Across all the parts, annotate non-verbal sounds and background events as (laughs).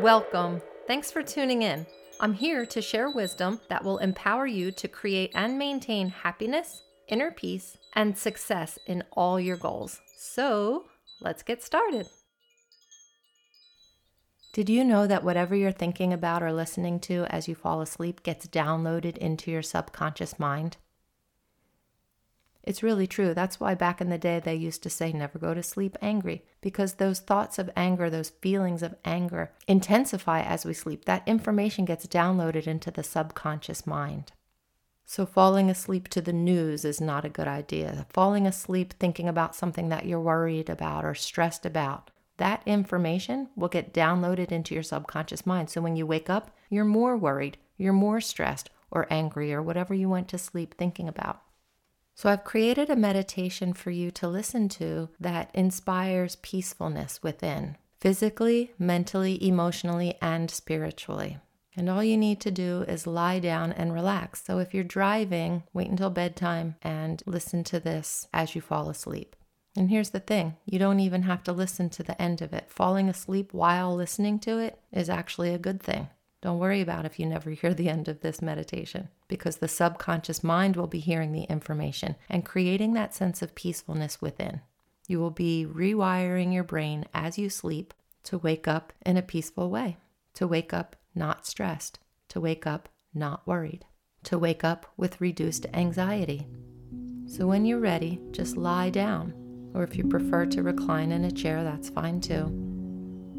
Welcome. Thanks for tuning in. I'm here to share wisdom that will empower you to create and maintain happiness, inner peace, and success in all your goals. So, let's get started. Did you know that whatever you're thinking about or listening to as you fall asleep gets downloaded into your subconscious mind? It's really true. That's why back in the day they used to say never go to sleep angry, because those thoughts of anger, those feelings of anger intensify as we sleep. That information gets downloaded into the subconscious mind. So, falling asleep to the news is not a good idea. Falling asleep thinking about something that you're worried about or stressed about, that information will get downloaded into your subconscious mind. So, when you wake up, you're more worried, you're more stressed or angry or whatever you went to sleep thinking about. So, I've created a meditation for you to listen to that inspires peacefulness within, physically, mentally, emotionally, and spiritually. And all you need to do is lie down and relax. So, if you're driving, wait until bedtime and listen to this as you fall asleep. And here's the thing you don't even have to listen to the end of it. Falling asleep while listening to it is actually a good thing. Don't worry about if you never (laughs) hear the end of this meditation, because the subconscious mind will be hearing the information and creating that sense of peacefulness within. You will be rewiring your brain as you sleep to wake up in a peaceful way, to wake up not stressed, to wake up not worried, to wake up with reduced anxiety. So when you're ready, just lie down, or if you prefer to recline in a chair, that's fine too.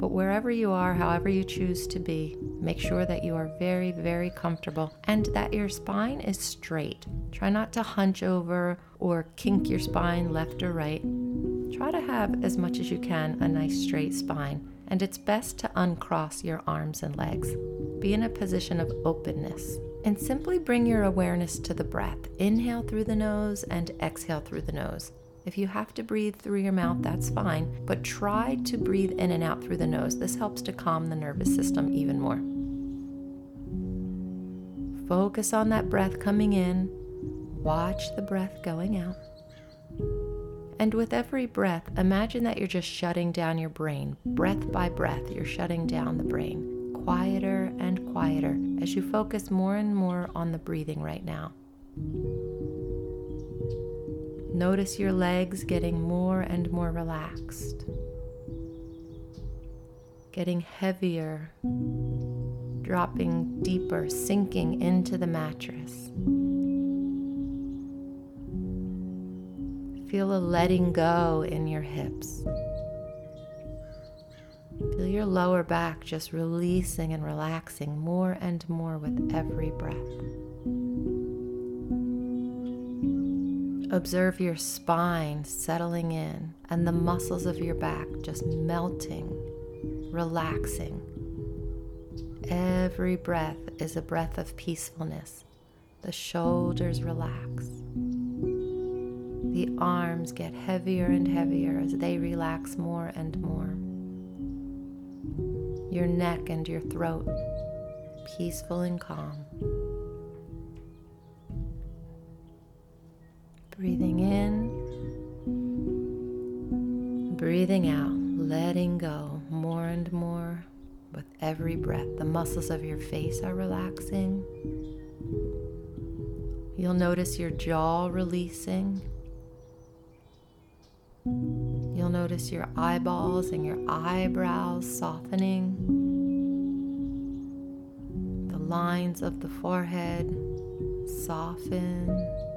But wherever you are, however you choose to be, make sure that you are very, very comfortable and that your spine is straight. Try not to hunch over or kink your spine left or right. Try to have, as much as you can, a nice straight spine, and it's best to uncross your arms and legs. Be in a position of openness and simply bring your awareness to the breath. Inhale through the nose and exhale through the nose. If you have to breathe through your mouth, that's fine, but try to breathe in and out through the nose. This helps to calm the nervous system even more. Focus on that breath coming in, watch the breath going out. And with every breath, imagine that you're just shutting down your brain. Breath by breath, you're shutting down the brain, quieter and quieter as you focus more and more on the breathing right now. Notice your legs getting more and more relaxed, getting heavier, dropping deeper, sinking into the mattress. Feel a letting go in your hips. Feel your lower back just releasing and relaxing more and more with every breath. Observe your spine settling in and the muscles of your back just melting, relaxing. Every breath is a breath of peacefulness. The shoulders relax. The arms get heavier and heavier as they relax more and more. Your neck and your throat, peaceful and calm. Breathing in, breathing out, letting go more and more with every breath. The muscles of your face are relaxing. You'll notice your jaw releasing. You'll notice your eyeballs and your eyebrows softening. The lines of the forehead soften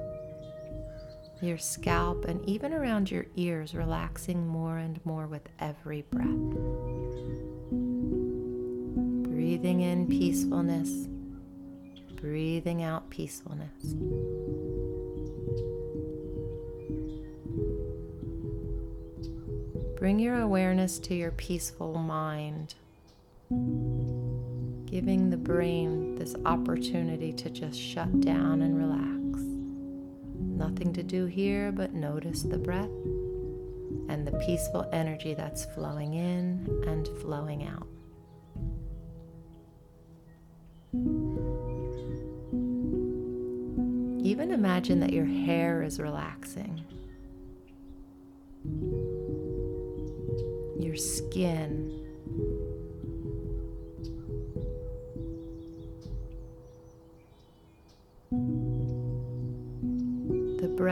your scalp, and even around your ears, relaxing more and more with every breath. Breathing in peacefulness, breathing out peacefulness. Bring your awareness to your peaceful mind, giving the brain this opportunity to just shut down and relax. Nothing to do here but notice the breath and the peaceful energy that's flowing in and flowing out. Even imagine that your hair is relaxing. Your skin,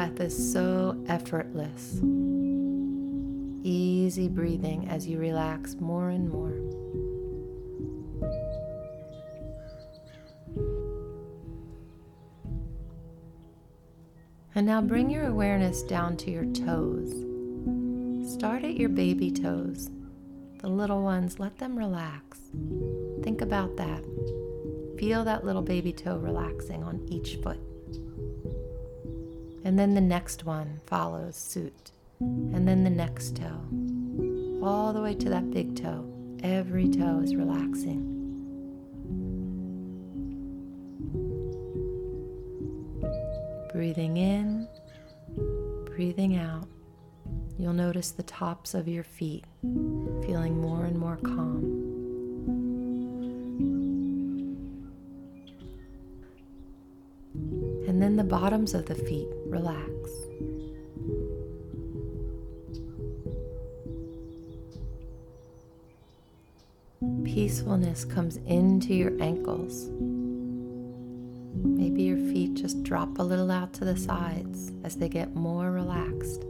breath is so effortless. Easy breathing as you relax more and more. And now bring your awareness down to your toes. Start at your baby toes. The little ones, let them relax. Think about that. Feel that little baby toe relaxing on each foot. And then the next one follows suit. And then the next toe. All the way to that big toe. Every toe is relaxing. Breathing in, breathing out. You'll notice the tops of your feet feeling more and more calm. And then the bottoms of the feet relax. Peacefulness comes into your ankles. Maybe your feet just drop a little out to the sides as they get more relaxed.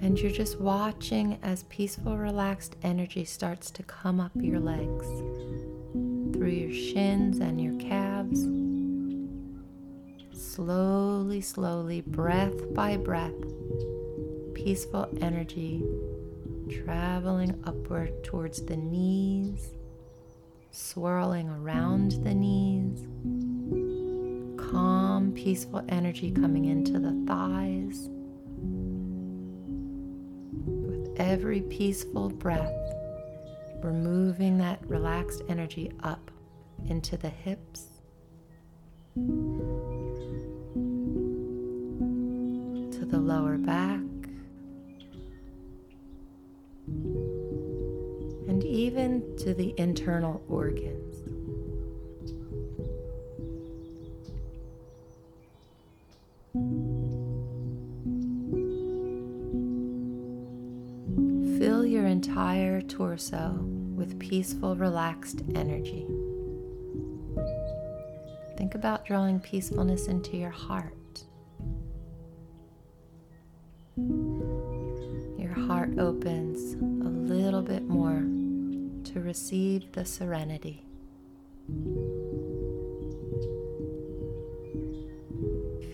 And you're just watching as peaceful, relaxed energy starts to come up your legs, through your shins and your calves. Slowly, slowly, breath by breath, peaceful energy traveling upward towards the knees swirling around the knees, calm, peaceful energy coming into the thighs. With every peaceful breath, we're moving that relaxed energy up into the hips. Lower back, and even to the internal organs. Fill your entire torso with peaceful, relaxed energy. Think about drawing peacefulness into your heart. The serenity.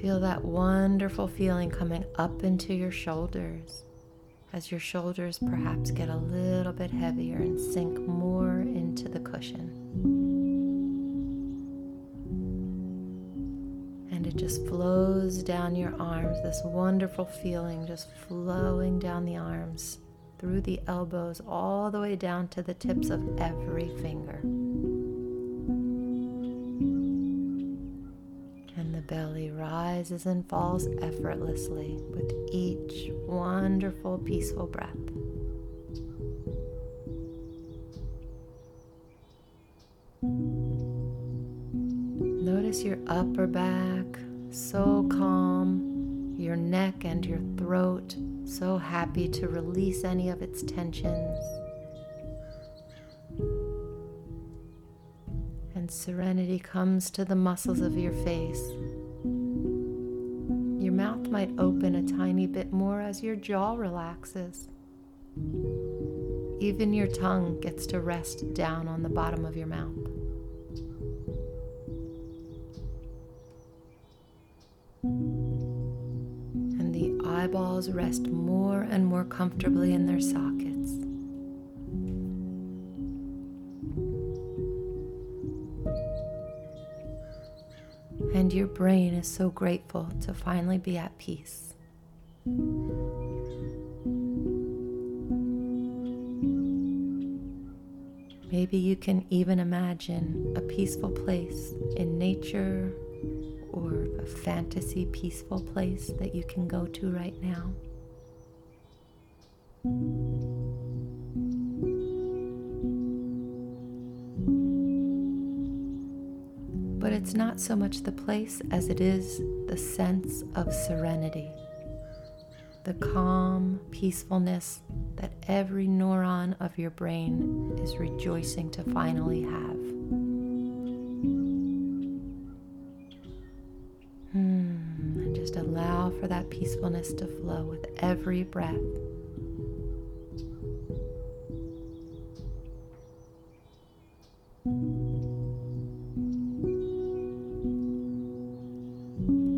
Feel that wonderful feeling coming up into your shoulders as your shoulders perhaps get a little bit heavier and sink more into the cushion. And it just flows down your arms, this wonderful feeling just flowing down the arms through the elbows all the way down to the tips of every finger. And the belly rises and falls effortlessly with each wonderful, peaceful breath. Notice your upper back, so your neck and your throat so happy to release any of its tensions. And serenity comes to the muscles of your face. Your mouth might open a tiny bit more as your jaw relaxes. Even your tongue gets to rest down on the bottom of your mouth. Eyeballs rest more and more comfortably in their sockets. And your brain is so grateful to finally be at peace. Maybe you can even imagine a peaceful place in nature a fantasy peaceful place that you can go to right now. But it's not so much the place as it is the sense of serenity, the calm peacefulness that every neuron of your brain is rejoicing to finally have. For that peacefulness to flow with every breath.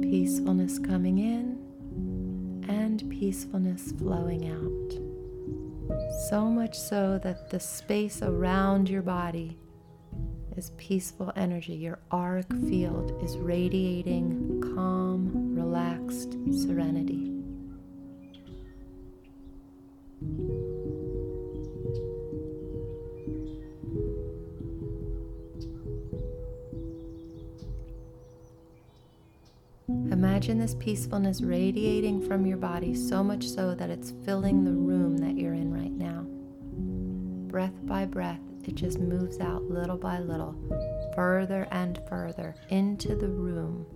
Peacefulness coming in and peacefulness flowing out. So much so that the space around your body is peaceful energy. Your auric field is radiating calm, serenity. Imagine this peacefulness radiating from your body so much so that it's filling the room that you're in right now. Breath by breath, it just moves out little by little, further and further into the room.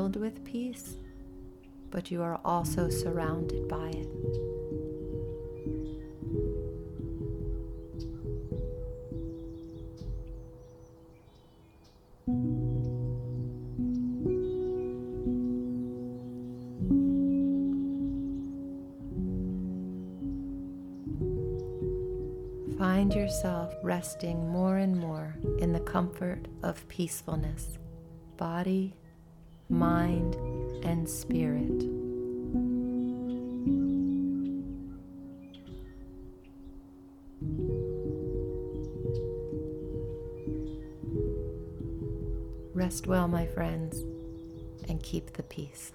Filled with peace, but you are also surrounded by it. Find yourself resting more and more in the comfort of peacefulness, body, mind, and spirit. Rest well, my friends, and keep the peace.